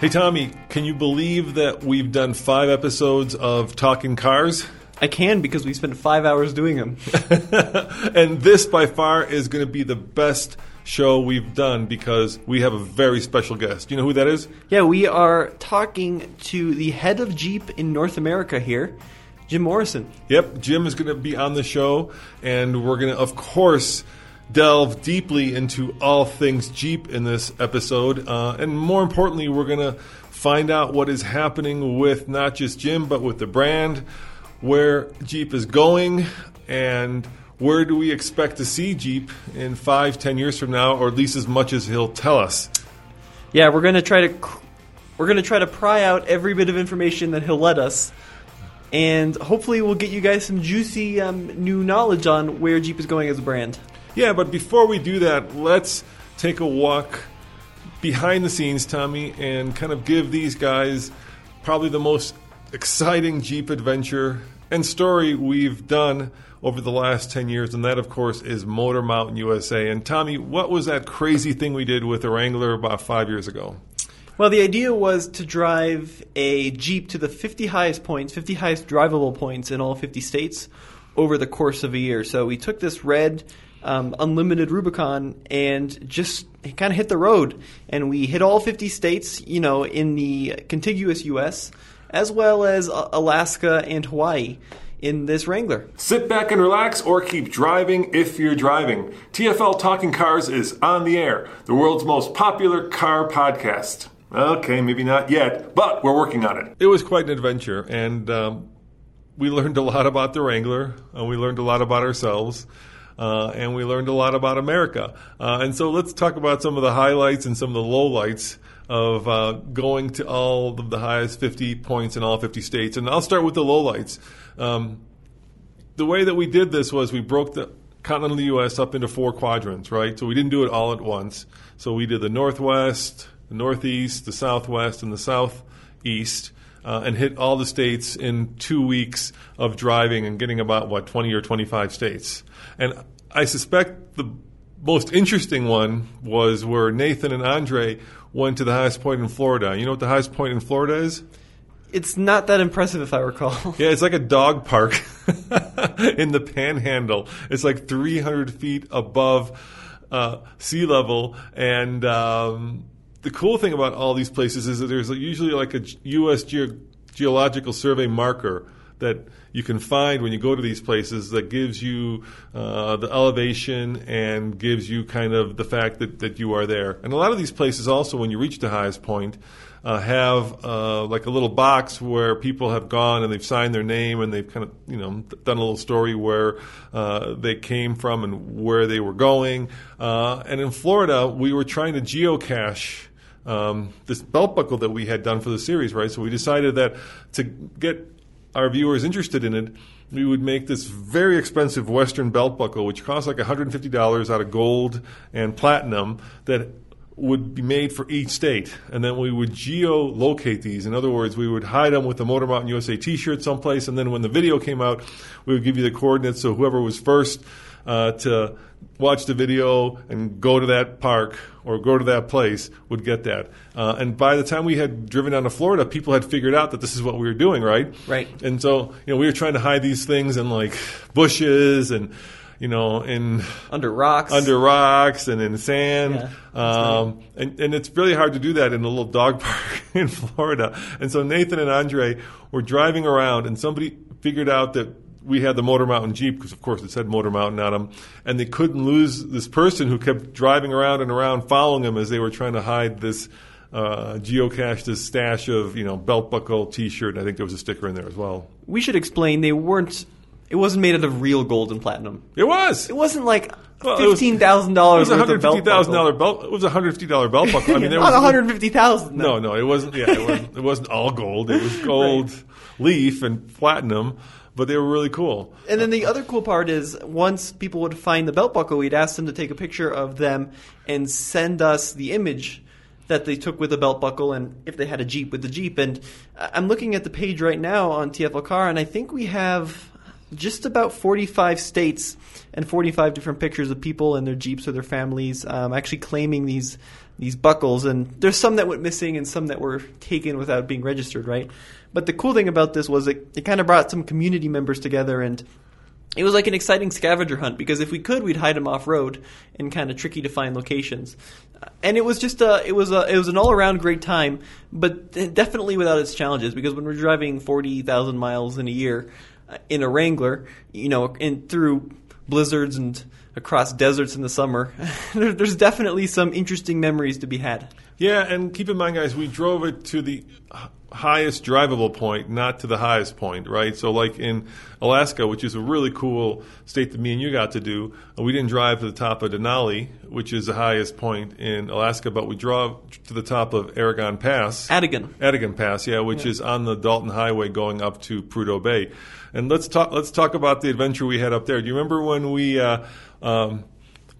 Hey, Tommy, can you believe that we've done five episodes of Talking Cars? I can because we spent five hours doing them. and this, by far, is going to be the best show we've done because we have a very special guest. You know who that is? Yeah, we are talking to the head of Jeep in North America here, Jim Morrison. Yep, Jim is going to be on the show, and we're going to, of course, delve deeply into all things Jeep in this episode. Uh, and more importantly, we're going to find out what is happening with not just Jim, but with the brand, where Jeep is going, and where do we expect to see Jeep in five, ten years from now, or at least as much as he'll tell us. Yeah, we're going to try to. We're going to try to pry out every bit of information that he'll let us, and hopefully, we'll get you guys some juicy um, new knowledge on where Jeep is going as a brand. Yeah, but before we do that, let's take a walk behind the scenes, Tommy, and kind of give these guys probably the most exciting Jeep adventure and story we've done over the last 10 years, and that, of course, is Motor Mountain USA. And Tommy, what was that crazy thing we did with the Wrangler about five years ago? Well, the idea was to drive a Jeep to the 50 highest points, 50 highest drivable points in all 50 states over the course of a year. So we took this red um, unlimited Rubicon and just kind of hit the road. And we hit all 50 states, you know, in the contiguous U.S., as well as Alaska and Hawaii in this Wrangler. Sit back and relax or keep driving if you're driving. TFL Talking Cars is on the air, the world's most popular car podcast. Okay, maybe not yet, but we're working on it. It was quite an adventure, and um, we learned a lot about the Wrangler, and we learned a lot about ourselves. Uh, and we learned a lot about America. Uh, and so let's talk about some of the highlights and some of the lowlights of uh, going to all of the highest 50 points in all 50 states. And I'll start with the lowlights. Um, the way that we did this was we broke the continental U.S. up into four quadrants, right? So we didn't do it all at once. So we did the Northwest, the Northeast, the Southwest, and the Southeast. Uh, and hit all the states in two weeks of driving and getting about what 20 or 25 states. And I suspect the most interesting one was where Nathan and Andre went to the highest point in Florida. You know what the highest point in Florida is? It's not that impressive, if I recall. Yeah, it's like a dog park in the Panhandle. It's like 300 feet above uh, sea level, and um, the cool thing about all these places is that there's usually like a U.S. Ge- Geological Survey marker that you can find when you go to these places that gives you uh, the elevation and gives you kind of the fact that, that you are there. And a lot of these places also, when you reach the highest point, uh, have uh, like a little box where people have gone and they've signed their name and they've kind of you know done a little story where uh, they came from and where they were going. Uh, and in Florida, we were trying to geocache um, this belt buckle that we had done for the series, right? So we decided that to get our viewers interested in it, we would make this very expensive Western belt buckle, which costs like $150 out of gold and platinum, that would be made for each state, and then we would geolocate these. In other words, we would hide them with the Motor Mountain USA T-shirt someplace, and then when the video came out, we would give you the coordinates. So whoever was first uh, to watch the video and go to that park or go to that place would get that. Uh, and by the time we had driven down to Florida, people had figured out that this is what we were doing, right? Right. And so, you know, we were trying to hide these things in like bushes and you know, in Under rocks. under rocks and in sand. Yeah, um, and, and it's really hard to do that in a little dog park in Florida. And so Nathan and Andre were driving around, and somebody figured out that we had the Motor Mountain Jeep because, of course, it said Motor Mountain on them, and they couldn't lose this person who kept driving around and around, following them as they were trying to hide this. Uh, geocache this stash of you know belt buckle T-shirt. I think there was a sticker in there as well. We should explain they weren't. It wasn't made out of real gold and platinum. It was. It wasn't like Well, it fifteen thousand It dollars was a hundred fifty thousand dollar belt. It was a hundred fifty dollar belt buckle. I mean, there Not was one hundred fifty thousand. No, no, it wasn't. Yeah, it wasn't, it wasn't all gold. It was gold leaf and platinum, but they were really cool. And then the other cool part is once people would find the belt buckle, we'd ask them to take a picture of them and send us the image that they took with the belt buckle and if they had a Jeep with the Jeep. And uh, I'm looking at the page right now on TFL Car, and I think we have just about 45 states and 45 different pictures of people and their Jeeps or their families um, actually claiming these these buckles. And there's some that went missing and some that were taken without being registered, right? But the cool thing about this was it, it kind of brought some community members together and it was like an exciting scavenger hunt because if we could, we'd hide them off road in kind of tricky to find locations. And it was just a, it was a, it was an all around great time, but definitely without its challenges because when we're driving forty thousand miles in a year in a Wrangler, you know, and through blizzards and across deserts in the summer, there's definitely some interesting memories to be had. Yeah, and keep in mind, guys, we drove it to the highest drivable point, not to the highest point, right? So, like in Alaska, which is a really cool state that me and you got to do, uh, we didn't drive to the top of Denali, which is the highest point in Alaska, but we drove to the top of Aragon Pass. Atigun. Atigun Pass, yeah, which is on the Dalton Highway going up to Prudhoe Bay. And let's talk. Let's talk about the adventure we had up there. Do you remember when we? Uh, um,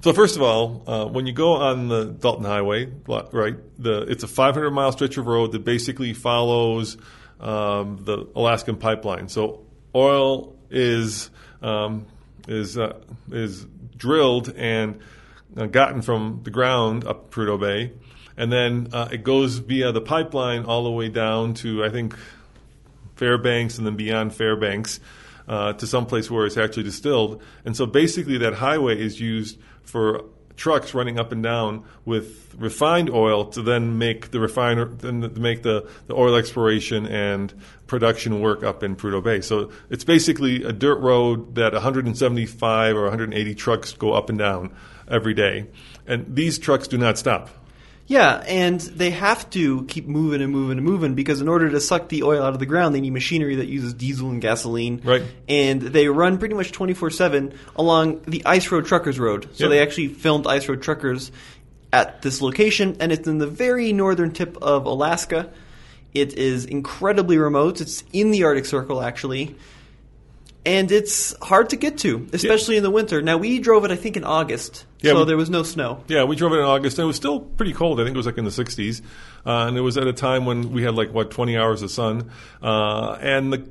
so first of all, uh, when you go on the Dalton Highway, right? The it's a 500 mile stretch of road that basically follows um, the Alaskan pipeline. So oil is um, is uh, is drilled and uh, gotten from the ground up Prudhoe Bay, and then uh, it goes via the pipeline all the way down to I think Fairbanks and then beyond Fairbanks uh, to some place where it's actually distilled. And so basically, that highway is used for trucks running up and down with refined oil to then make the refiner then make the, the oil exploration and production work up in Prudhoe Bay. So it's basically a dirt road that 175 or 180 trucks go up and down every day. And these trucks do not stop. Yeah, and they have to keep moving and moving and moving because in order to suck the oil out of the ground, they need machinery that uses diesel and gasoline. Right. And they run pretty much 24 7 along the Ice Road Truckers Road. So Yep. they actually filmed Ice Road Truckers at this location, and it's in the very northern tip of Alaska. It is incredibly remote. It's in the Arctic Circle, actually. And it's hard to get to, especially in the winter. Now, we drove it, I think, in August, Yeah, so we- there was no snow. Yeah, we drove it in August, and it was still pretty cold. I think it was like in the 60s, uh, and it was at a time when we had like what 20 hours of sun. Uh, and the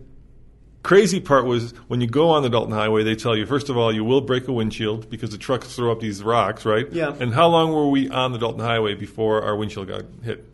crazy part was when you go on the Dalton Highway, they tell you first of all you will break a windshield because the trucks throw up these rocks, right? Yeah. And how long were we on the Dalton Highway before our windshield got hit?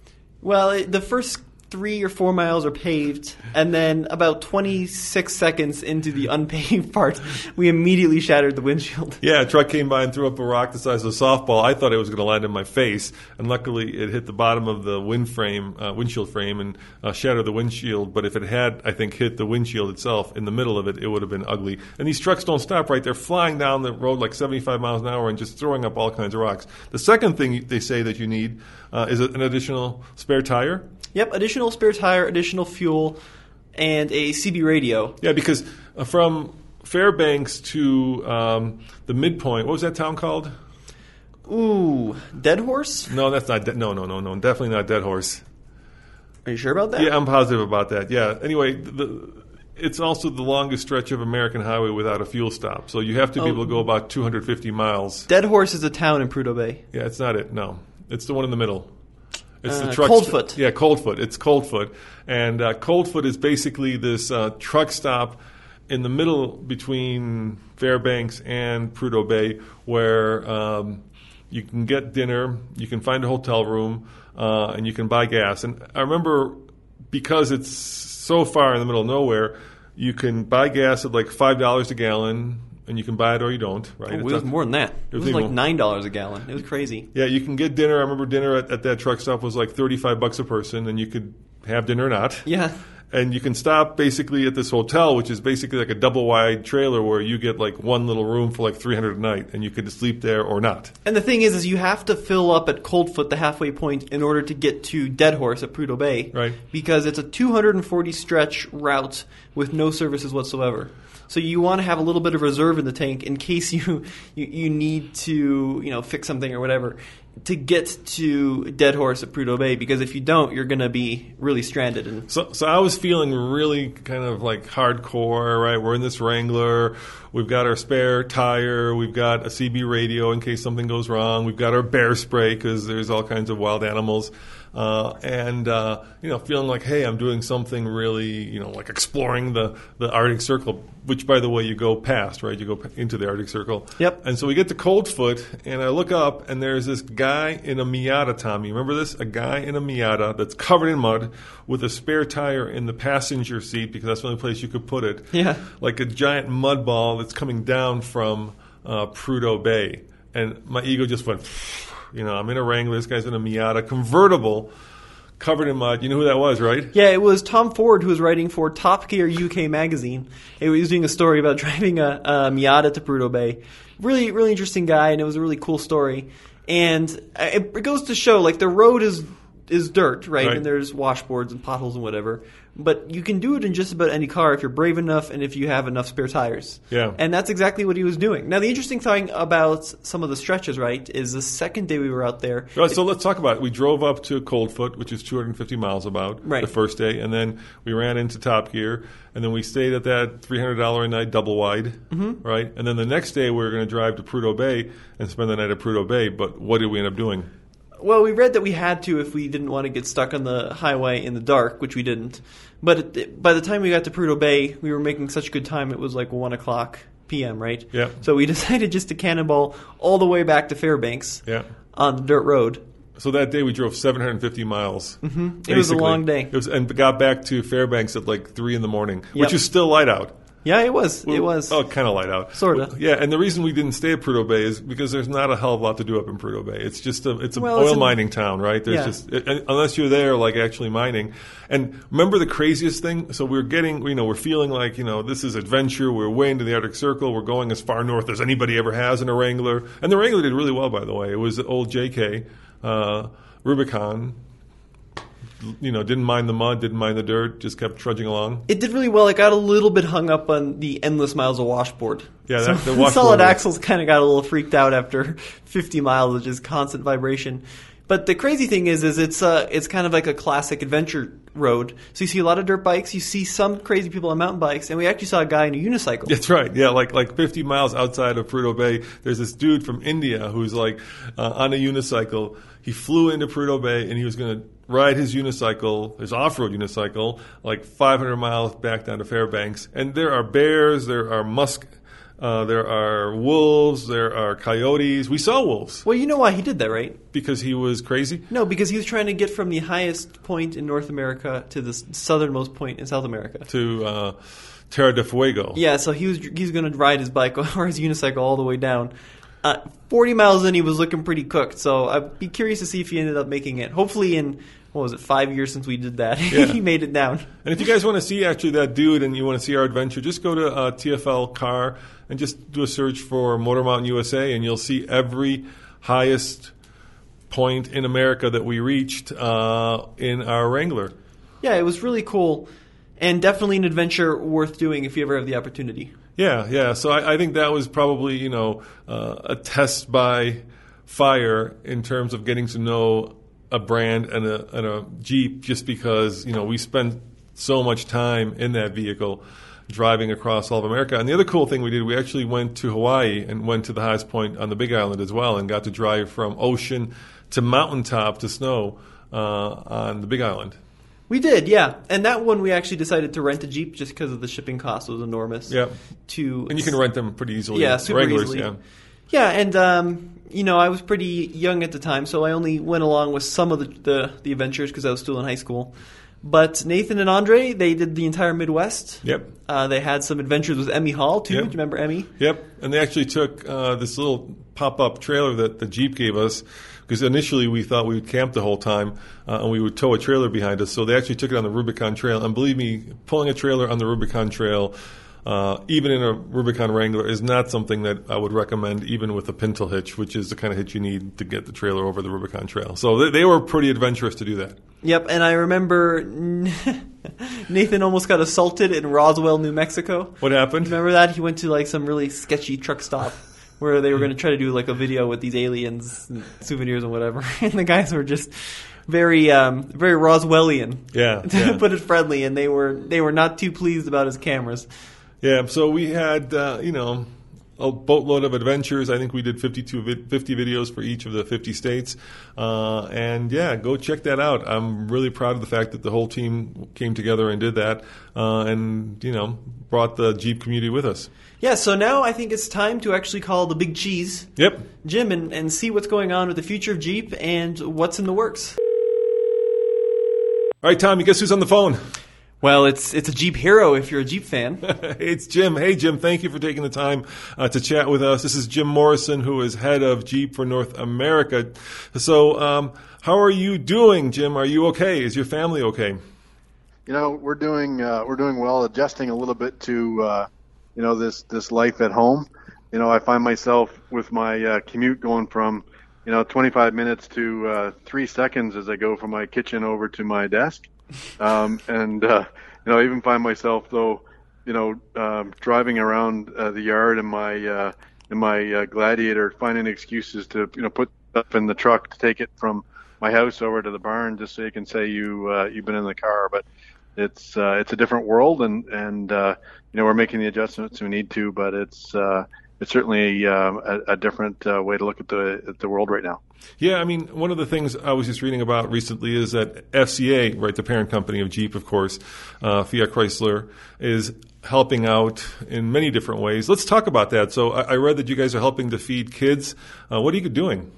Well, it, the first three or four miles are paved, and then about 26 seconds into the unpaved part, we immediately shattered the windshield. Yeah, a truck came by and threw up a rock the size of a softball. I thought it was going to land in my face, and luckily it hit the bottom of the wind frame, uh, windshield frame, and uh, shattered the windshield. But if it had, I think, hit the windshield itself in the middle of it, it would have been ugly. And these trucks don't stop, right? They're flying down the road like 75 miles an hour and just throwing up all kinds of rocks. The second thing they say that you need uh, is an additional spare tire. Yep, additional spare tire, additional fuel, and a CB radio. Yeah, because uh, from Fairbanks to um, the midpoint, what was that town called? Ooh, dead horse? No, that's not. De- no, no, no, no. Definitely not Dead Horse. Are you sure about that? Yeah, I'm positive about that. Yeah. Anyway, the, it's also the longest stretch of American highway without a fuel stop. So you have to be Oh. able to go about 250 miles. Dead horse is a town in Prudhoe Bay. Yeah, it's not it. No, it's the one in the middle. It's Uh, the truck. Coldfoot. Yeah, Coldfoot. It's Coldfoot, and uh, Coldfoot is basically this uh, truck stop in the middle between Fairbanks and Prudhoe Bay, where um, you can get dinner, you can find a hotel room, uh, and you can buy gas. And I remember because it's so far in the middle of nowhere, you can buy gas at like five dollars a gallon and you can buy it or you don't. Right? Oh, it was more than that. It was even like nine dollars a gallon. It was crazy. Yeah, you can get dinner. I remember dinner at, at that truck stop was like thirty-five bucks a person, and you could have dinner or not. Yeah. And you can stop basically at this hotel, which is basically like a double wide trailer where you get like one little room for like three hundred a night, and you could sleep there or not. And the thing is, is you have to fill up at Coldfoot, the halfway point, in order to get to Dead Horse at Prudhoe Bay. Right. Because it's a 240 stretch route with no services whatsoever. So you want to have a little bit of reserve in the tank in case you, you, you need to you know fix something or whatever to get to Dead Horse at Prudhoe Bay. Because if you don't, you're going to be really stranded. And So, so I was feeling really kind of like hardcore, right? We're in this Wrangler. We've got our spare tire. We've got a CB radio in case something goes wrong. We've got our bear spray because there's all kinds of wild animals. Uh, and, uh, you know, feeling like, hey, I'm doing something really, you know, like exploring the, the Arctic Circle, which, by the way, you go past, right? You go into the Arctic Circle. Yep. And so we get to Coldfoot, and I look up, and there's this guy in a Miata, Tommy. Remember this? A guy in a Miata that's covered in mud with a spare tire in the passenger seat because that's the only place you could put it. Yeah. Like a giant mud ball that's coming down from uh, Prudhoe Bay. And my ego just went, you know, I'm in a Wrangler. This guy's in a Miata convertible covered in mud. You know who that was, right? Yeah, it was Tom Ford who was writing for Top Gear UK magazine. He was doing a story about driving a, a Miata to Prudhoe Bay. Really, really interesting guy, and it was a really cool story. And it, it goes to show, like the road is is dirt, right? Right. And there's washboards and potholes and whatever. But you can do it in just about any car if you're brave enough and if you have enough spare tires. Yeah. And that's exactly what he was doing. Now, the interesting thing about some of the stretches, right, is the second day we were out there. All right, so let's talk about it. We drove up to Coldfoot, which is 250 miles about Right. the first day, and then we ran into Top Gear, and then we stayed at that $300 a night double wide, Mm-hmm. right? And then the next day we were going to drive to Prudhoe Bay and spend the night at Prudhoe Bay. But what did we end up doing? Well, we read that we had to if we didn't want to get stuck on the highway in the dark, which we didn't. But it, by the time we got to Prudhoe Bay, we were making such good time. It was like one o'clock p.m. Right? Yeah. So we decided just to cannonball all the way back to Fairbanks Yeah. on the dirt road. So that day we drove 750 miles. Mm-hmm. It was a long day. It was, and got back to Fairbanks at like three in the morning, Yep. which is still light out. Yeah, it was. It was. Oh, kind of light out. Sorta. Yeah, and the reason we didn't stay at Prudhoe Bay is because there's not a hell of a lot to do up in Prudhoe Bay. It's just a it's an Well, oil mining town, right? There's Yeah. just and- unless you're there like actually mining. And remember the craziest thing? So we're getting, you know, we're feeling like you know this is adventure. We're way into the Arctic Circle. We're going as far north as anybody ever has in a Wrangler. And the Wrangler did really well, by the way. It was the old JK uh, Rubicon. You know, didn't mind the mud, didn't mind the dirt, just kept trudging along. It did really well. It got a little bit hung up on the endless miles of washboard. Yeah, that- the the washboard solid axles kind of got a little freaked out after 50 miles of just constant vibration. But the crazy thing is, is it's uh, it's kind of like a classic adventure road. So you see a lot of dirt bikes, you see some crazy people on mountain bikes, and we actually saw a guy in a unicycle. That's right. Yeah, like like 50 miles outside of Prudhoe Bay, there's this dude from India who's like uh, on a unicycle. He flew into Prudhoe Bay and he was going to ride his unicycle, his off-road unicycle, like 500 miles back down to Fairbanks. And there are bears, there are musk, uh, there are wolves, there are coyotes. We saw wolves Well, you know why he did that, right? because he was crazy. No, because he was trying to get from the highest point in North America to the s- southernmost point in South America. To uh, Tierra del Fuego. Yeah, so he was he's going to ride his bike or his unicycle all the way down. Uh, Forty miles in, he was looking pretty cooked. So I'd be curious to see if he ended up making it. Hopefully, in what was it, five years since we did that, Yeah. he made it down. And if you guys want to see actually that dude and you want to see our adventure, just go to uh, TFL Car and just do a search for Motor Mountain USA, and you'll see every highest point in America that we reached uh, in our Wrangler. Yeah, it was really cool, and definitely an adventure worth doing if you ever have the opportunity. Yeah, yeah. So I, I think that was probably you know uh, a test by fire in terms of getting to know a brand and a, and a Jeep, just because you know we spent so much time in that vehicle driving across all of America. And the other cool thing we did, we actually went to Hawaii and went to the highest point on the Big Island as well, and got to drive from ocean to mountaintop to snow uh, on the Big Island. We did, yeah, and that one we actually decided to rent a jeep just because of the shipping cost was enormous. Yeah. To And you can rent them pretty easily. Yeah, super Wranglers, easily. Yeah. Yeah, and um, you know, I was pretty young at the time, so I only went along with some of the the, the adventures because I was still in high school. But Nathan and Andre, they did the entire Midwest. Yep. Uh, they had some adventures with Emmy Hall too. Yep. Do you remember Emmy? Yep, and they actually took uh, this little pop-up trailer that the Jeep gave us because initially we thought we would camp the whole time uh, and we would tow a trailer behind us. So they actually took it on the Rubicon Trail, and believe me, pulling a trailer on the Rubicon Trail. Uh, even in a Rubicon Wrangler is not something that I would recommend, even with a pintle hitch, which is the kind of hitch you need to get the trailer over the Rubicon Trail. So they, they were pretty adventurous to do that. Yep, and I remember Nathan almost got assaulted in Roswell, New Mexico. What happened? Remember that? He went to like some really sketchy truck stop where they were going to try to do like a video with these aliens, and souvenirs, and whatever. And the guys were just very, um, very Roswellian. Yeah, to yeah. put it friendly, and they were they were not too pleased about his cameras. Yeah, so we had, uh, you know, a boatload of adventures. I think we did 52, vid- 50 videos for each of the 50 states. Uh, and yeah, go check that out. I'm really proud of the fact that the whole team came together and did that uh, and, you know, brought the Jeep community with us. Yeah, so now I think it's time to actually call the big cheese, Yep. Jim, and, and see what's going on with the future of Jeep and what's in the works. All right, Tom, you guess who's on the phone? Well, it's it's a Jeep hero if you're a Jeep fan. it's Jim. Hey, Jim, thank you for taking the time uh, to chat with us. This is Jim Morrison, who is head of Jeep for North America. So, um, how are you doing, Jim? Are you okay? Is your family okay? You know, we're doing uh, we're doing well, adjusting a little bit to uh, you know this this life at home. You know, I find myself with my uh, commute going from you know 25 minutes to uh, three seconds as I go from my kitchen over to my desk, um, and uh, you know I even find myself though you know um, driving around uh, the yard in my uh, in my uh, Gladiator, finding excuses to you know put stuff in the truck to take it from my house over to the barn just so you can say you uh, you've been in the car, but it's uh, it's a different world, and and uh, you know we're making the adjustments we need to, but it's uh, it's certainly uh, a, a different uh, way to look at the at the world right now. Yeah, I mean, one of the things I was just reading about recently is that FCA, right, the parent company of Jeep, of course, uh, Fiat Chrysler, is helping out in many different ways. Let's talk about that. So I, I read that you guys are helping to feed kids. Uh, what are you doing?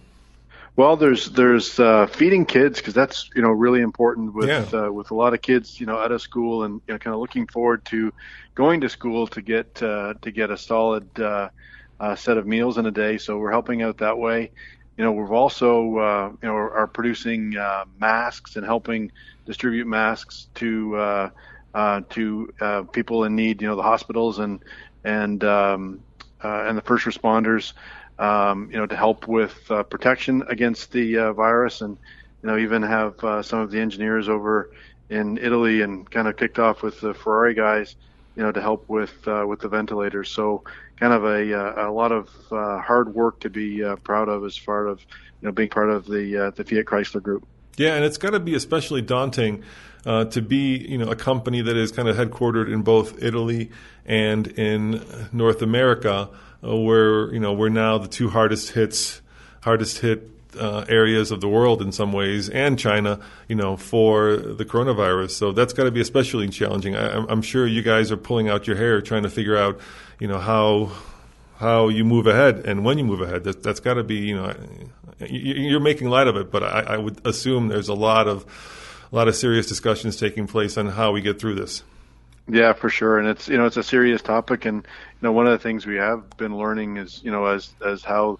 Well, there's there's uh, feeding kids because that's you know really important with Yeah. uh, with a lot of kids you know out of school and you know, kind of looking forward to going to school to get uh, to get a solid uh, uh, set of meals in a day. So we're helping out that way. You know, we've also uh, you know are, are producing uh, masks and helping distribute masks to uh, uh, to uh, people in need. You know, the hospitals and and um, uh, and the first responders um, you know, to help with uh, protection against the uh, virus, and you know, even have uh, some of the engineers over in Italy and kind of kicked off with the Ferrari guys, you know, to help with uh, with the ventilators. So, kind of a uh, a lot of uh, hard work to be proud of as part of you know being part of the the Fiat Chrysler Group. Yeah, and it's got to be especially daunting uh, to be, you know, a company that is kind of headquartered in both Italy and in North America, uh, where you know we're now the two hardest hits, hardest hit uh, areas of the world in some ways, and China, you know, for the coronavirus. So that's got to be especially challenging. I, I'm- I'm sure you guys are pulling out your hair trying to figure out, you know, how how you move ahead and when you move ahead. That, that's got to be, you know, you- you're making light of it, but I, I would assume there's a lot of a lot of serious discussions taking place on how we get through this. Yeah, for sure, and it's you know it's a serious topic, and you know one of the things we have been learning is you know as as how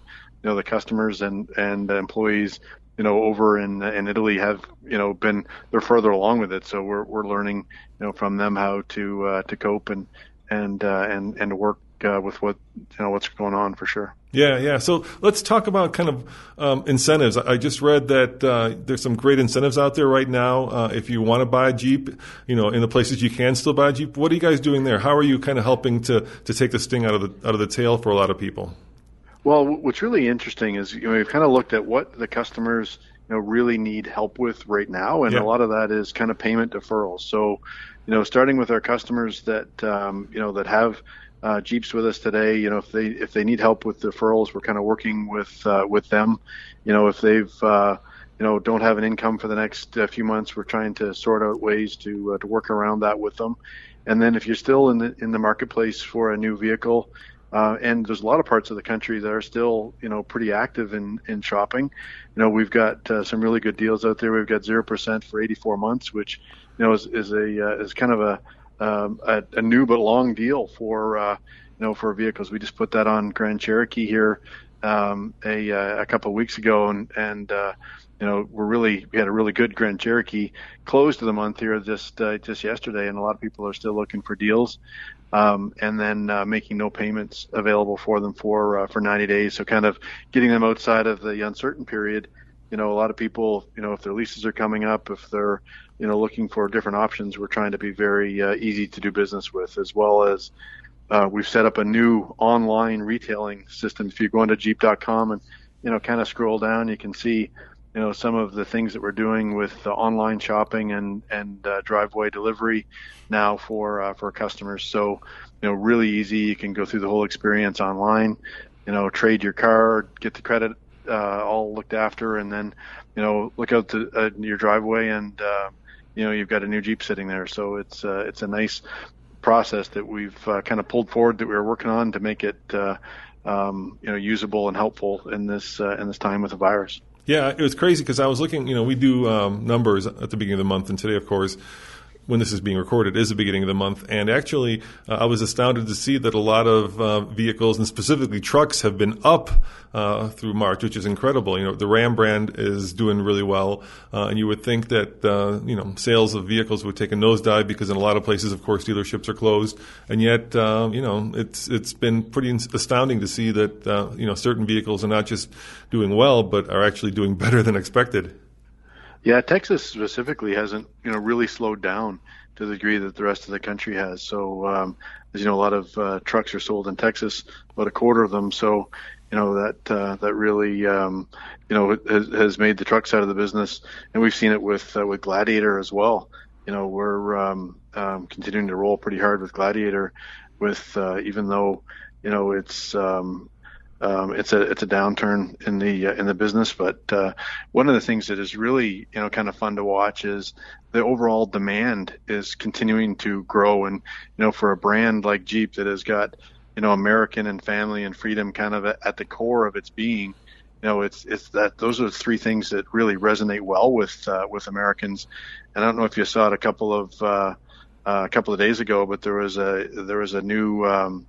you know the customers and and employees you know over in in Italy have you know been they're further along with it, so we're we're learning you know from them how to uh, to cope and and uh, and and work uh, with what you know what's going on for sure. Yeah, yeah. So let's talk about kind of um, incentives. I just read that uh, there's some great incentives out there right now. Uh, if you want to buy a Jeep, you know, in the places you can still buy a Jeep, what are you guys doing there? How are you kind of helping to to take the sting out of the out of the tail for a lot of people? Well, what's really interesting is you know we've kind of looked at what the customers you know really need help with right now, and Yeah. a lot of that is kind of payment deferrals. So, you know, starting with our customers that um, you know that have uh, Jeeps with us today, you know, if they if they need help with deferrals, we're kind of working with uh, with them. You know, if they've uh, you know don't have an income for the next uh, few months, we're trying to sort out ways to uh, to work around that with them. And then if you're still in the in the marketplace for a new vehicle, Uh, and there's a lot of parts of the country that are still, you know, pretty active in, in shopping. You know, we've got uh, some really good deals out there. We've got 0% for 84 months, which, you know, is, is a, uh, is kind of a, um, a, a new but long deal for, uh, you know, for vehicles. We just put that on Grand Cherokee here, um, a, uh, a couple of weeks ago and, and, uh, you know, we're really we had a really good Grand Cherokee close to the month here just uh, just yesterday, and a lot of people are still looking for deals, um, and then uh, making no payments available for them for uh, for 90 days. So kind of getting them outside of the uncertain period. You know, a lot of people, you know, if their leases are coming up, if they're you know looking for different options, we're trying to be very uh, easy to do business with, as well as uh, we've set up a new online retailing system. If you go into Jeep.com and you know kind of scroll down, you can see you know some of the things that we're doing with uh, online shopping and and uh, driveway delivery now for uh, for customers. So you know really easy. You can go through the whole experience online. You know trade your car, get the credit uh, all looked after, and then you know look out to uh, your driveway and uh, you know you've got a new Jeep sitting there. So it's uh, it's a nice process that we've uh, kind of pulled forward that we were working on to make it uh, um, you know usable and helpful in this uh, in this time with the virus. Yeah, it was crazy because I was looking. You know, we do um, numbers at the beginning of the month, and today, of course, when this is being recorded is the beginning of the month. And actually, uh, I was astounded to see that a lot of uh, vehicles and specifically trucks have been up uh, through March, which is incredible. You know, the Ram brand is doing really well, uh, and you would think that uh, you know sales of vehicles would take a nosedive because in a lot of places, of course, dealerships are closed. And yet, uh, you know, it's it's been pretty astounding to see that you know certain vehicles are not just doing well, but are actually doing better than expected. Yeah, Texas specifically hasn't you know really slowed down to the degree that the rest of the country has. So um, as you know, a lot of uh, trucks are sold in Texas, about a quarter of them. So you know that uh, that really um, you know has, has made the truck side of the business, and we've seen it with uh, with Gladiator as well. You know, we're um, um, continuing to roll pretty hard with Gladiator, with uh, even though you know it's um, um, it's a it's a downturn in the uh, in the business. But uh, one of the things that is really you know kind of fun to watch is the overall demand is continuing to grow, and you know for a brand like Jeep that has got you know American and family and freedom kind of at the core of its being. You know, it's it's that those are the three things that really resonate well with uh, with Americans. And I don't know if you saw it a couple of uh, uh, a couple of days ago, but there was a there was a new um,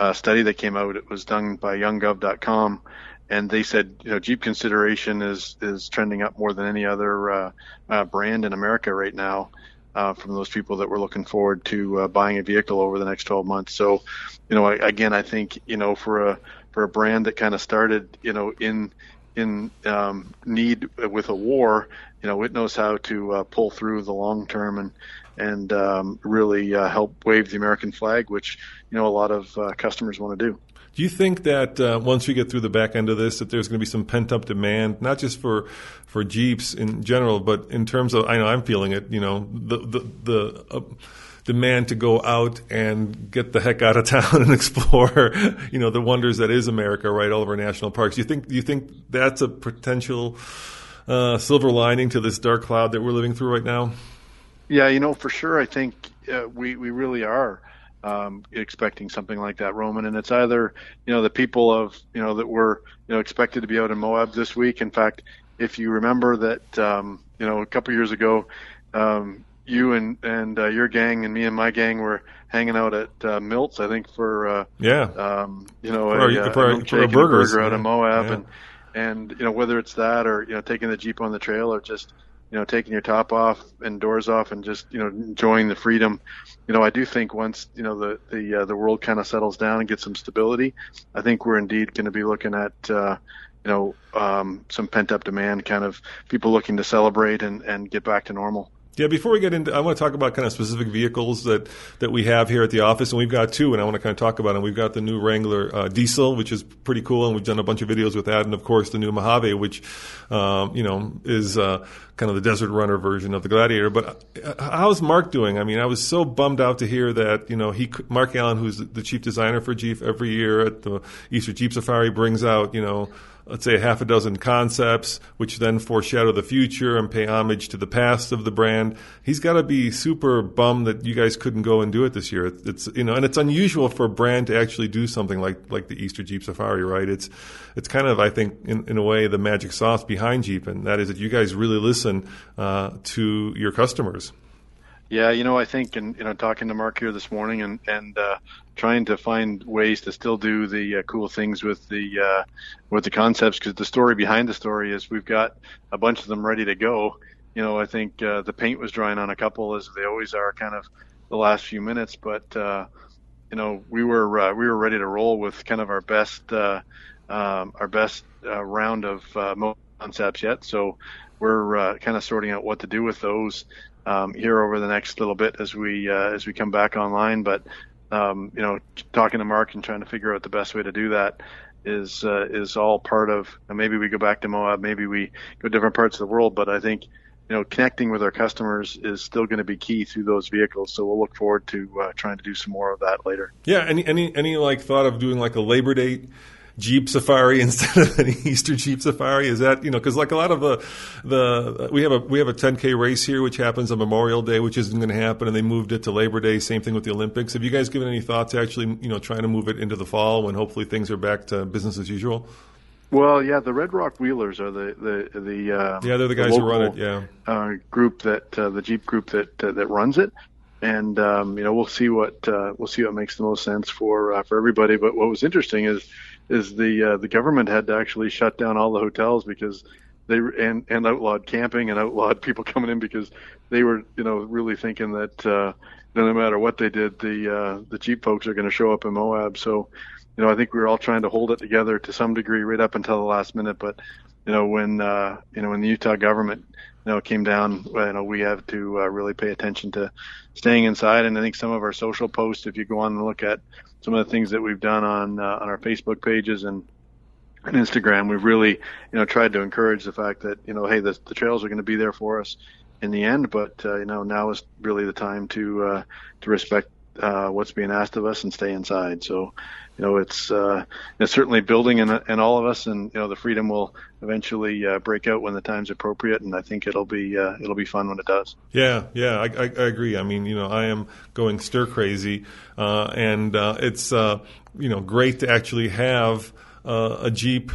uh, study that came out. It was done by YouGov.com, and they said you know Jeep consideration is is trending up more than any other uh, uh, brand in America right now. Uh, from those people that were looking forward to uh, buying a vehicle over the next 12 months. So, you know, again, I think you know for a for a brand that kind of started, you know, in in um, need with a war, you know, it knows how to uh, pull through the long term and and um, really uh, help wave the American flag, which you know a lot of uh, customers want to do. Do you think that uh, once we get through the back end of this, that there's going to be some pent up demand, not just for for Jeeps in general, but in terms of I know I'm feeling it. You know, the the the. Uh, demand to go out and get the heck out of town and explore, you know, the wonders that is America, right? All of our national parks. You think? You think that's a potential uh, silver lining to this dark cloud that we're living through right now? Yeah, you know, for sure, I think uh, we we really are um, expecting something like that, Roman. And it's either you know the people of you know that were you know expected to be out in Moab this week. In fact, if you remember that um, you know a couple years ago, um, you and and uh, your gang and me and my gang were hanging out at uh, Milt's, I think for uh, yeah, um, you know, for a, our, for, a, for burgers, burger out yeah. of Moab, yeah. and and you know whether it's that or you know taking the jeep on the trail or just you know, taking your top off and doors off and just, you know, enjoying the freedom. You know, I do think once, you know, the, the, uh, the world kind of settles down and gets some stability, I think we're indeed going to be looking at, uh, you know, um, some pent up demand, kind of people looking to celebrate and, and get back to normal. Yeah, before we get into, I want to talk about kind of specific vehicles that, that we have here at the office, and we've got two, and I want to kind of talk about them. We've got the new Wrangler uh, Diesel, which is pretty cool, and we've done a bunch of videos with that, and of course the new Mojave, which, um, you know, is uh, kind of the desert runner version of the Gladiator. But uh, how's Mark doing? I mean, I was so bummed out to hear that, you know, he Mark Allen, who's the chief designer for Jeep, every year at the Easter Jeep Safari brings out, you know, let's say a half a dozen concepts, which then foreshadow the future and pay homage to the past of the brand. He's got to be super bummed that you guys couldn't go and do it this year. It's you know, and it's unusual for a brand to actually do something like like the Easter Jeep Safari, right? It's it's kind of I think in, in a way the magic sauce behind Jeep, and that is that you guys really listen uh, to your customers. Yeah, you know, I think, and you know, talking to Mark here this morning, and and uh, trying to find ways to still do the uh, cool things with the uh, with the concepts, because the story behind the story is we've got a bunch of them ready to go. You know, I think uh, the paint was drying on a couple, as they always are, kind of the last few minutes, but uh, you know, we were uh, we were ready to roll with kind of our best uh, um, our best uh, round of uh, concepts yet. So we're uh, kind of sorting out what to do with those um, here over the next little bit as we uh, as we come back online. But um, you know, talking to Mark and trying to figure out the best way to do that is uh, is all part of. Maybe we go back to Moab, maybe we go different parts of the world. But I think you know, connecting with our customers is still going to be key through those vehicles. So we'll look forward to uh, trying to do some more of that later. Yeah. Any any any like thought of doing like a Labor Day Jeep Safari instead of an Easter Jeep Safari? Is that you know because like a lot of the the we have a we have a 10k race here which happens on Memorial Day which isn't going to happen and they moved it to Labor Day. Same thing with the Olympics. Have you guys given any thought to actually you know trying to move it into the fall when hopefully things are back to business as usual? Well, yeah, the Red Rock Wheelers are the the the uh, yeah they're the guys the local, who run it. Yeah, uh, group that uh, the Jeep group that uh, that runs it and um, you know we'll see what uh, we'll see what makes the most sense for uh, for everybody. But what was interesting is is the uh, the government had to actually shut down all the hotels because they and and outlawed camping and outlawed people coming in because they were you know really thinking that uh, no matter what they did the uh, the Jeep folks are going to show up in Moab. So you know I think we were all trying to hold it together to some degree right up until the last minute. But you know when uh, you know when the Utah government you know came down, you know we have to uh, really pay attention to staying inside. And I think some of our social posts, if you go on and look at some of the things that we've done on uh, on our Facebook pages and and Instagram, we've really, you know, tried to encourage the fact that, you know, hey, the, the trails are going to be there for us in the end, but uh, you know, now is really the time to uh, to respect uh, what's being asked of us and stay inside. So, you know, it's uh, it's certainly building in, in all of us, and you know, the freedom will eventually uh, break out when the time's appropriate, and I think it'll be uh, it'll be fun when it does. Yeah, yeah, I, I, I, agree. I mean, you know, I am going stir crazy, uh, and uh, it's you know great to actually have a Jeep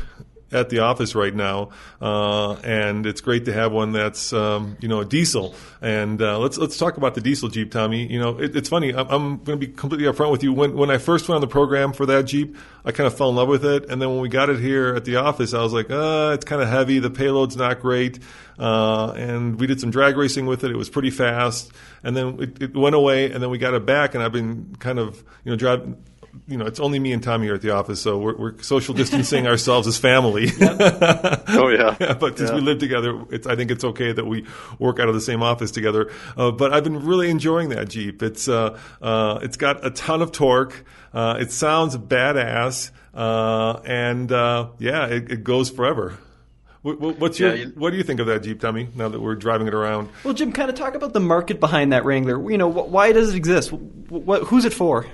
at the office right now, uh, and it's great to have one that's um, you know a diesel. And uh, let's let's talk about the diesel Jeep, Tommy. You know, it, it's funny. I'm, I'm going to be completely upfront with you. When when I first went on the program for that Jeep, I kind of fell in love with it, and then when we got it here at the office, I was like, uh, it's kind of heavy. The payload's not great. Uh, and we did some drag racing with it. It was pretty fast, and then it, it went away, and then we got it back, and I've been kind of you know driving you know, it's only me and Tommy here at the office, so we're, we're social distancing ourselves as family. oh yeah. yeah but since yeah. we live together, it's I think it's okay that we work out of the same office together. Uh, but I've been really enjoying that Jeep. It's uh, uh, it's got a ton of torque. Uh, it sounds badass, uh, and uh, yeah, it, it goes forever. What's your, yeah, what do you think of that Jeep, Tommy? Now that we're driving it around. Well, Jim, kind of talk about the market behind that Wrangler. You know, why does it exist? What, who's it for?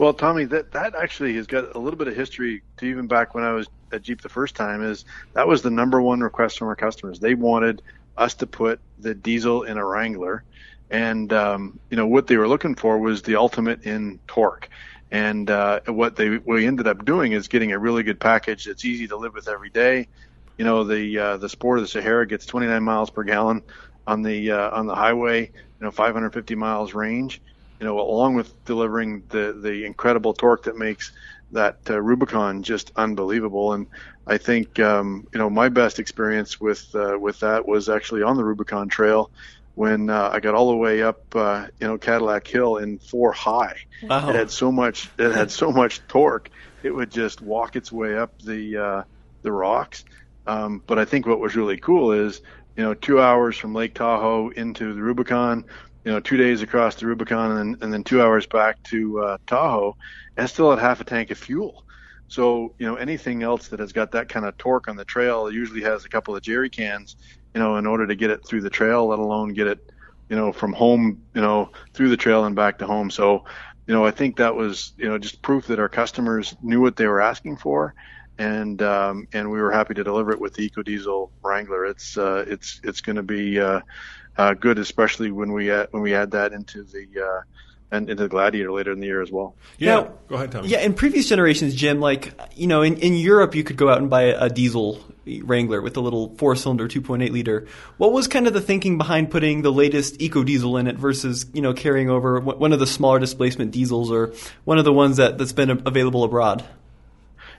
Well, Tommy, that that actually has got a little bit of history to even back when I was at Jeep the first time. Is that was the number one request from our customers. They wanted us to put the diesel in a Wrangler, and um, you know what they were looking for was the ultimate in torque. And uh, what they we ended up doing is getting a really good package that's easy to live with every day. You know, the uh, the Sport of the Sahara gets 29 miles per gallon on the uh, on the highway. You know, 550 miles range you know, along with delivering the the incredible torque that makes that uh, Rubicon just unbelievable. And I think um, you know my best experience with uh, with that was actually on the Rubicon Trail when uh, I got all the way up uh, you know Cadillac Hill in four high. Wow. It had so much it had so much torque it would just walk its way up the uh, the rocks. Um, but I think what was really cool is you know two hours from Lake Tahoe into the Rubicon you know, two days across the Rubicon and then, and then two hours back to uh, Tahoe, and still had half a tank of fuel. So, you know, anything else that has got that kind of torque on the trail usually has a couple of jerry cans, you know, in order to get it through the trail, let alone get it, you know, from home, you know, through the trail and back to home. So, you know, I think that was, you know, just proof that our customers knew what they were asking for and um, and we were happy to deliver it with the EcoDiesel Wrangler. It's uh, it's it's going to be uh, uh, good, especially when we add, when we add that into the uh, and into the Gladiator later in the year as well. Yeah, Now- go ahead, Tommy. Yeah, in previous generations, Jim, like you know, in, in Europe, you could go out and buy a, diesel Wrangler with a little four-cylinder, 2.8 liter. What was kind of the thinking behind putting the latest eco diesel in it versus you know carrying over one one of the smaller displacement diesels or one of the ones that that's been available abroad?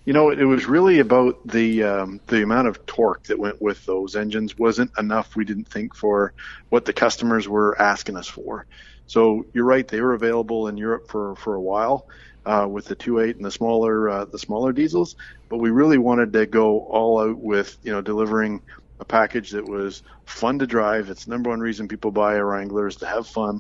You know, it was really about the um, the amount of torque that went with those engines wasn't enough. We didn't think for what the customers were asking us for. So you're right; they were available in Europe for for a while uh, with the 2.8 and the smaller uh, the smaller diesels. But we really wanted to go all out with you know delivering a package that was fun to drive. It's the number one reason people buy a Wrangler is to have fun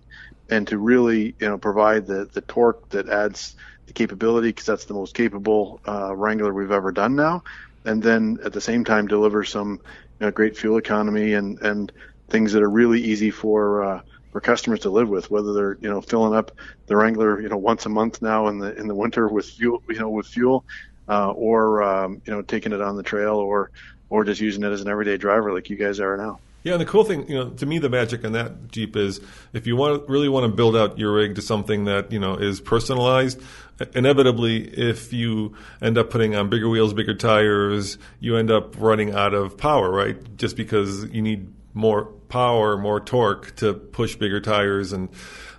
and to really you know provide the the torque that adds the capability because that's the most capable uh, Wrangler we've ever done now, and then at the same time deliver some you know, great fuel economy and and things that are really easy for uh, for customers to live with, whether they're you know filling up the Wrangler you know once a month now in the in the winter with fuel you know with fuel, uh, or um, you know taking it on the trail or or just using it as an everyday driver like you guys are now. Yeah, and the cool thing, you know, to me, the magic on that Jeep is if you want really want to build out your rig to something that you know is personalized. Inevitably, if you end up putting on bigger wheels, bigger tires, you end up running out of power, right? Just because you need more power, more torque to push bigger tires, and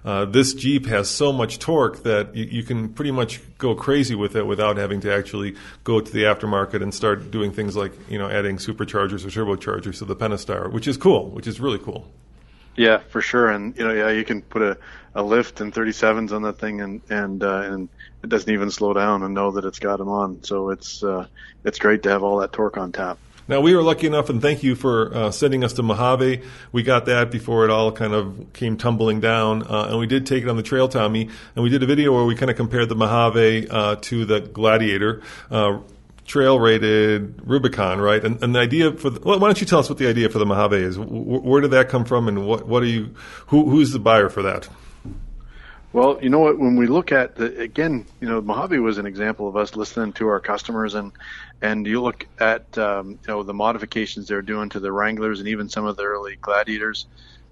uh, this Jeep has so much torque that you, you can pretty much go crazy with it without having to actually go to the aftermarket and start doing things like you know adding superchargers or turbochargers to the Pentastar, which is cool, which is really cool. Yeah, for sure. And you know, yeah, you can put a, a lift and 37s on that thing, and and uh, and it doesn't even slow down, and know that it's got them on. So it's uh, it's great to have all that torque on tap. Now we were lucky enough, and thank you for uh, sending us to Mojave. We got that before it all kind of came tumbling down, uh, and we did take it on the trail, Tommy. And we did a video where we kind of compared the Mojave uh, to the Gladiator. Uh, Trail rated Rubicon, right? And, and the idea for the, well, why don't you tell us what the idea for the Mojave is? W- where did that come from, and what what are you? Who who's the buyer for that? Well, you know what? When we look at the again, you know, Mojave was an example of us listening to our customers, and and you look at um, you know the modifications they're doing to the Wranglers and even some of the early Gladiators.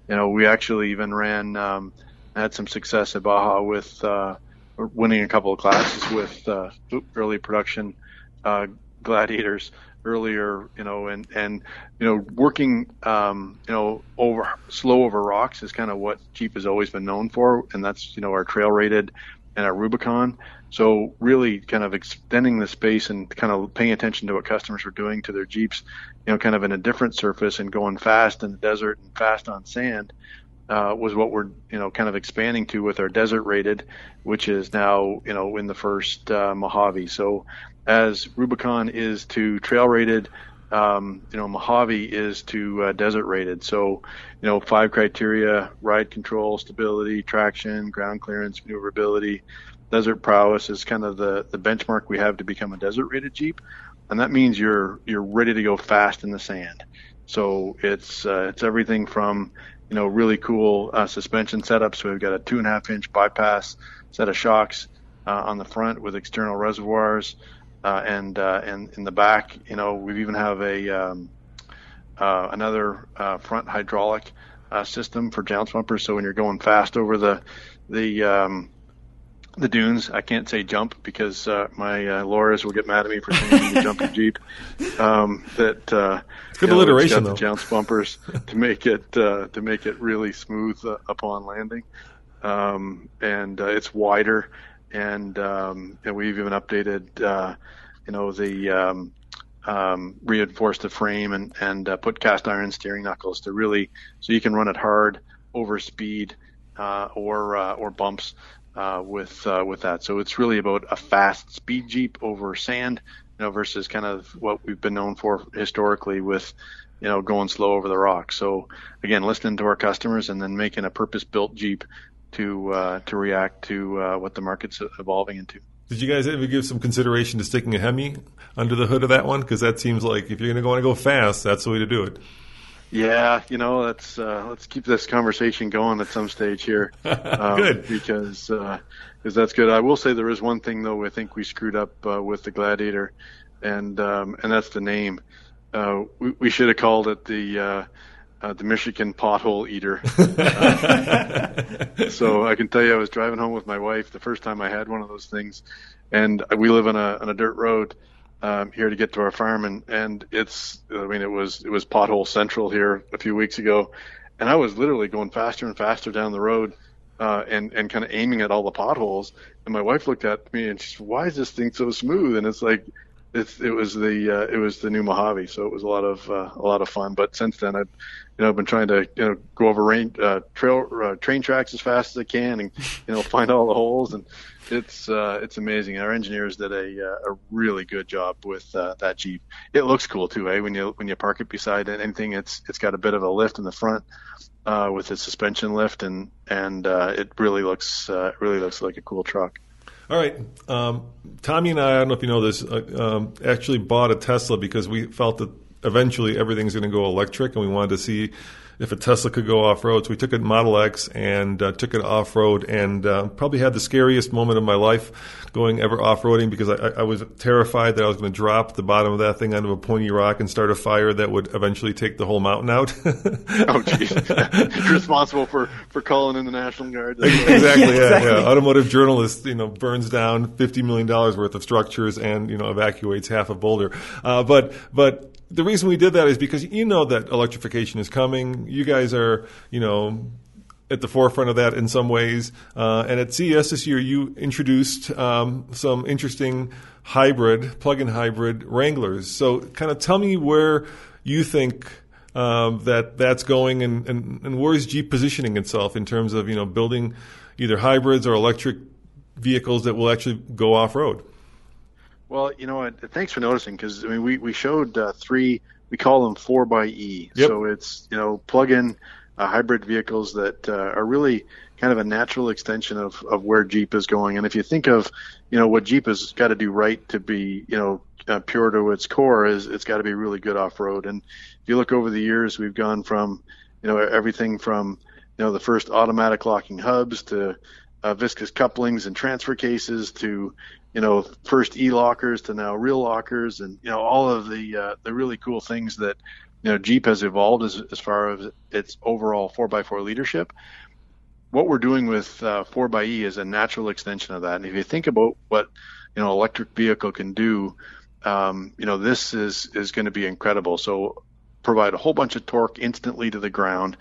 You know, we actually even ran um, had some success at Baja with uh, winning a couple of classes with uh, early production uh, Gladiators earlier, you know, and and you know, working, um, you know, over slow over rocks is kind of what Jeep has always been known for, and that's you know our trail rated and our Rubicon. So really, kind of extending the space and kind of paying attention to what customers are doing to their Jeeps, you know, kind of in a different surface and going fast in the desert and fast on sand. Uh, was what we're you know kind of expanding to with our desert rated, which is now you know in the first uh, Mojave. So as Rubicon is to trail rated, um, you know Mojave is to uh, desert rated. So you know five criteria: ride control, stability, traction, ground clearance, maneuverability. Desert prowess is kind of the the benchmark we have to become a desert rated Jeep, and that means you're you're ready to go fast in the sand. So it's uh, it's everything from you know really cool uh, suspension setups. So we've got a two and a half inch bypass set of shocks uh, on the front with external reservoirs, uh, and uh, and in the back, you know, we even have a um, uh, another uh, front hydraulic uh, system for jounce bumpers. So when you're going fast over the the um, the dunes, I can't say jump because uh, my uh, lawyers will get mad at me for saying you jump your Jeep. Um, that uh, good you know, alliteration, it's got though. the jounce bumpers to make it uh, to make it really smooth uh, upon landing, um, and uh, it's wider, and um, and we've even updated, uh, you know, the um, um, reinforced the frame and and uh, put cast iron steering knuckles to really so you can run it hard over speed uh, or uh, or bumps uh, with uh, with that. So it's really about a fast speed Jeep over sand, you know, versus kind of what we've been known for historically with you know going slow over the rocks. So again, listening to our customers and then making a purpose built Jeep to uh, to react to uh, what the market's evolving into. Did you guys ever give some consideration to sticking a Hemi under the hood of that one? Because that seems like if you're going to want to go fast, that's the way to do it. Yeah, you know, let's uh, let's keep this conversation going at some stage here. Um, Good. because uh, because that's good. I will say there is one thing though. I think we screwed up uh, with the Gladiator. and um, and that's the name. Uh, we, we should have called it the uh, the Michigan pothole eater. Uh, so I can tell you, I was driving home with my wife the first time I had one of those things, and we live on a on a dirt road um, here to get to our farm, and and it's I mean it was it was pothole central here a few weeks ago, and I was literally going faster and faster down the road. Uh, and and kind of aiming at all the potholes, and my wife looked at me and she said, "Why is this thing so smooth?" And it's like, it's, it was the uh, it was the new Mojave, so it was a lot of uh, a lot of fun. But since then, I've you know I've been trying to you know go over rain, uh, trail uh, train tracks as fast as I can, and you know find all the holes, and it's uh, it's amazing. Our engineers did a uh, a really good job with uh, that Jeep. It looks cool too, eh? When you when you park it beside anything, it's it's got a bit of a lift in the front uh, with its suspension lift, and and uh, it really looks uh, really looks like a cool truck. All right. Um, Tommy and I, I don't know if you know this, uh, um, actually bought a Tesla because we felt that eventually everything's going to go electric and we wanted to see if a Tesla could go off road. So we took it Model X and uh, took it off road, and uh, probably had the scariest moment of my life going ever off roading because I, I, was terrified that I was going to drop the bottom of that thing onto a pointy rock and start a fire that would eventually take the whole mountain out. oh, jeez! You're responsible for for calling in the National Guard. exactly. yeah, exactly. yeah. Automotive journalist, you know, burns down fifty million dollars worth of structures and you know evacuates half of Boulder. Uh, but but the reason we did that is because you know that electrification is coming. You guys are, you know, at the forefront of that in some ways. Uh, and at CES this year, you introduced um, some interesting hybrid, plug-in hybrid Wranglers. So, kind of tell me where you think um, that that's going, and, and, and where is Jeep positioning itself in terms of you know building either hybrids or electric vehicles that will actually go off road. Well, you know what? Thanks for noticing because I mean we we showed uh, three. We call them four by E. Yep. So it's you know plug-in uh, hybrid vehicles that uh, are really kind of a natural extension of of where Jeep is going. And if you think of you know what Jeep has got to do right to be you know uh, pure to its core is it's got to be really good off road. And if you look over the years, we've gone from you know everything from you know the first automatic locking hubs to uh, viscous couplings and transfer cases to you know first e-lockers to now real lockers and you know all of the uh, the really cool things that you know Jeep has evolved as as far as its overall 4x4 leadership. What we're doing with uh, 4xe is a natural extension of that. And if you think about what you know electric vehicle can do, um, you know this is is going to be incredible. So provide a whole bunch of torque instantly to the ground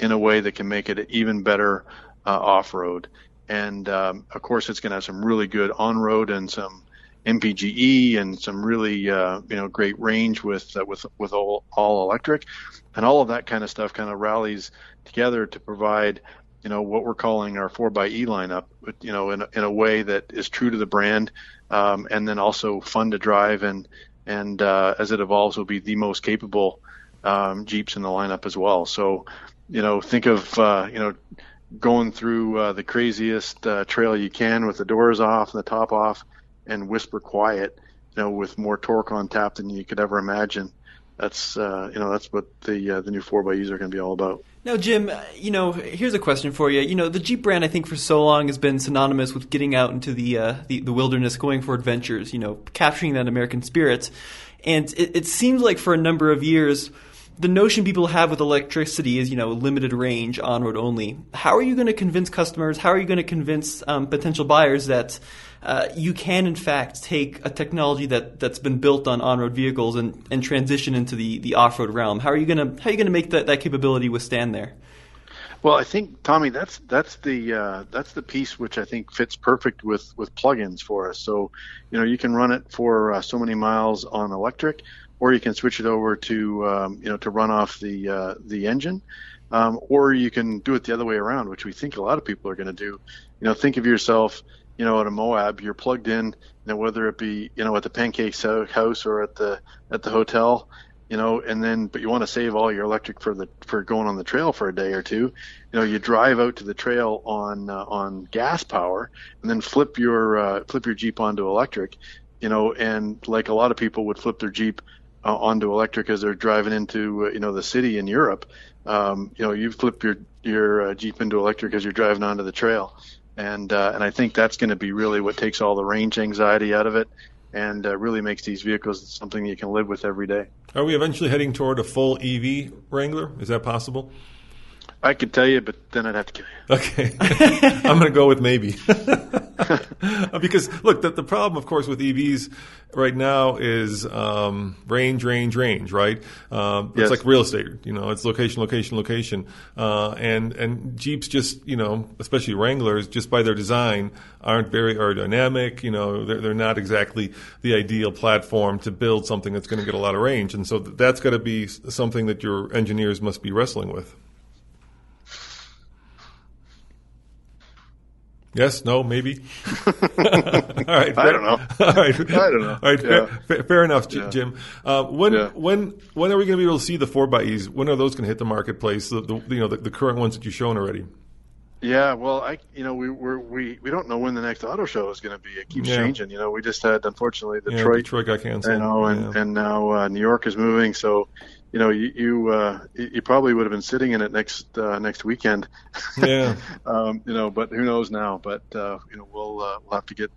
in a way that can make it even better uh, off road and um, of course it's going to have some really good on-road and some MPGE and some really uh, you know great range with uh, with with all, all electric, and all of that kind of stuff kind of rallies together to provide you know what we're calling our 4xe lineup, you know in a, in a way that is true to the brand, um, and then also fun to drive and and uh, as it evolves will be the most capable um, Jeeps in the lineup as well. So you know think of uh, you know going through uh, the craziest uh, trail you can with the doors off and the top off and whisper quiet, you know, with more torque on tap than you could ever imagine. That's uh, you know that's what the uh, the new 4xes are going to be all about. Now, Jim, uh, you know, here's a question for you. You know, the Jeep brand, I think, for so long has been synonymous with getting out into the uh, the, the, wilderness, going for adventures. You know, capturing that American spirit. And it, it seems like for a number of years, the notion people have with electricity is, you know, limited range, on road only. How are you going to convince customers? How are you going to convince um, potential buyers that uh, you can, in fact, take a technology that that's been built on on road vehicles and, and transition into the, the off road realm? How are you going to how are you going to make that, that capability withstand there? Well, I think Tommy, that's that's the uh, that's the piece which I think fits perfect with with plugins for us. So, you know, you can run it for uh, so many miles on electric or you can switch it over to um, you know to run off the uh, the engine, um, or you can do it the other way around, which we think a lot of people are going to do. You know, think of yourself, you know, at a Moab, you're plugged in, you know, whether it be you know at the pancake house or at the at the hotel, you know, and then but you want to save all your electric for the for going on the trail for a day or two. You know, you drive out to the trail on uh, on gas power, and then flip your uh, flip your Jeep onto electric. You know, and like a lot of people would flip their Jeep uh, onto electric as they're driving into uh, you know the city in Europe. Um, you know, you flip your your uh, Jeep into electric as you're driving onto the trail, and uh, and I think that's going to be really what takes all the range anxiety out of it, and uh, really makes these vehicles something you can live with every day. Are we eventually heading toward a full EV Wrangler? Is that possible? I could tell you, but then I'd have to kill you. Okay, I'm going to go with maybe. because look, the, the problem, of course, with EVs right now is um, range, range, range. Right? Um, it's Yes. like real estate. You know, it's location, location, location. Uh, and and Jeeps just you know, especially Wranglers, just by their design, aren't very aerodynamic. You know, they're they're not exactly the ideal platform to build something that's going to get a lot of range. And so th- that's got to be something that your engineers must be wrestling with. Yes, no, maybe. All right, I don't know. All right, I don't know. All right, Yeah. fair, fair, enough, Yeah. Jim. Uh, when Yeah. when when are we going to be able to see the four by E's? When are those going to hit the marketplace? The, the you know the, the current ones that you've shown already. Yeah, well, I you know we we're, we we don't know when the next auto show is going to be. It keeps changing. You know, we just had unfortunately Detroit, Detroit got canceled. you know, and Yeah. and now uh, New York is moving. So, you know, you you, uh, you probably would have been sitting in it next uh, next weekend. Yeah. um, you know, but who knows now? But uh, you know, we'll uh, we'll have to get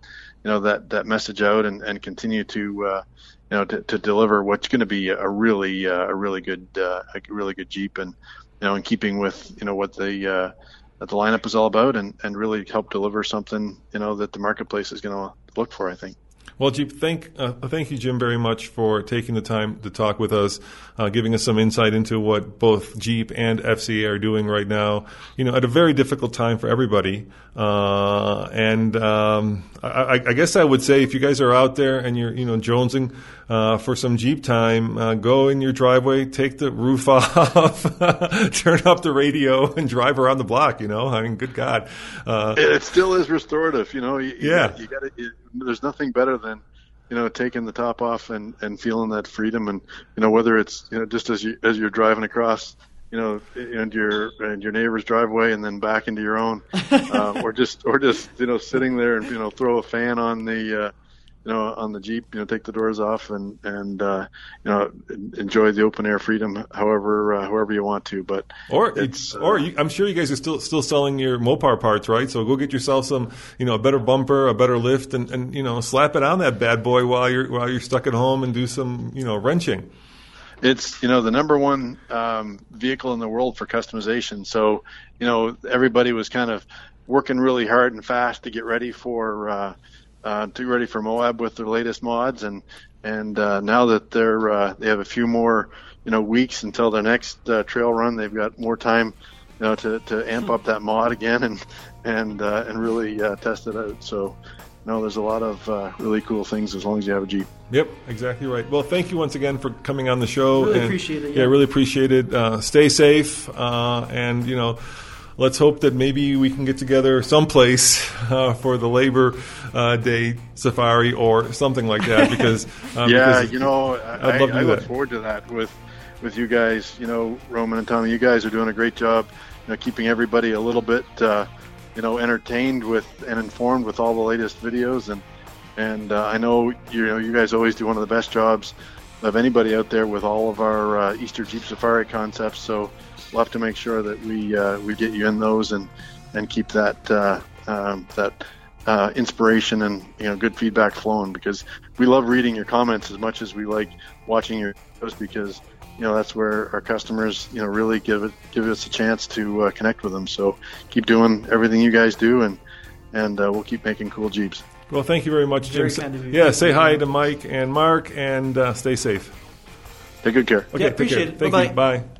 you know that that message out and and continue to. Uh, you know, to, to deliver what's going to be a really, uh, a really good, uh, a really good Jeep, and you know, in keeping with you know what the uh, that the lineup is all about, and and really help deliver something you know that the marketplace is going to look for. I think. Well, Jeep, thank uh, thank you, Jim, very much for taking the time to talk with us, uh, giving us some insight into what both Jeep and FCA are doing right now. You know, at a very difficult time for everybody. Uh, and um, I, I guess I would say if you guys are out there and you're you know jonesing uh, for some Jeep time, uh, go in your driveway, take the roof off, turn up the radio, and drive around the block. You know, I mean, good God. Uh, It, it still is restorative, you know. You, you- Yeah. you got to. There's nothing better than you know taking the top off and and feeling that freedom, and you know whether it's you know just as you as you're driving across. You know, and your and your neighbor's driveway, and then back into your own, uh, or just or just you know sitting there and you know throw a fan on the, uh, you know on the Jeep, you know take the doors off and and uh, you know enjoy the open air freedom, however uh, however you want to. But Or It's, or uh, you, I'm sure you guys are still still selling your Mopar parts, right? So go get yourself some, you know, a better bumper, a better lift, and, and you know, slap it on that bad boy while you're while you're stuck at home and do some, you know, wrenching. It's you know the number one um, vehicle in the world for customization. So you know everybody was kind of working really hard and fast to get ready for uh, uh, to ready for Moab with their latest mods, and and uh, now that they're uh, they have a few more you know weeks until their next uh, trail run, they've got more time you know to, to amp up that mod again and and uh, and really uh, test it out. So. No, there's a lot of uh, really cool things as long as you have a Jeep. Yep, exactly right. Well, thank you once again for coming on the show. Really and- appreciate it, Yeah, yeah. really appreciate it. Uh, stay safe, uh, and you know. Let's hope that maybe we can get together someplace uh, for the Labor uh, Day safari or something like that. Because um, yeah, because you know, I, I'd love to I look forward to that with with you guys. You know, Roman and Tommy, you guys are doing a great job. You know, keeping everybody a little bit, uh, you know, entertained with and informed with all the latest videos. And and uh, I know you know you guys always do one of the best jobs of anybody out there with all of our uh, Easter Jeep Safari concepts. So we'll have to make sure that we uh, we get you in those and and keep that uh, um, that uh, inspiration and you know good feedback flowing because we love reading your comments as much as we like watching your videos because you know that's where our customers you know really give it give us a chance to uh, connect with them. So keep doing everything you guys do and and uh, we'll keep making cool Jeeps. Well, thank you very much, Jim. Very kind of you. Yeah, say hi to Mike and Mark, and uh, stay safe. Take good care. Okay, Yeah, take appreciate care. it. Thank Bye-bye. you. Bye.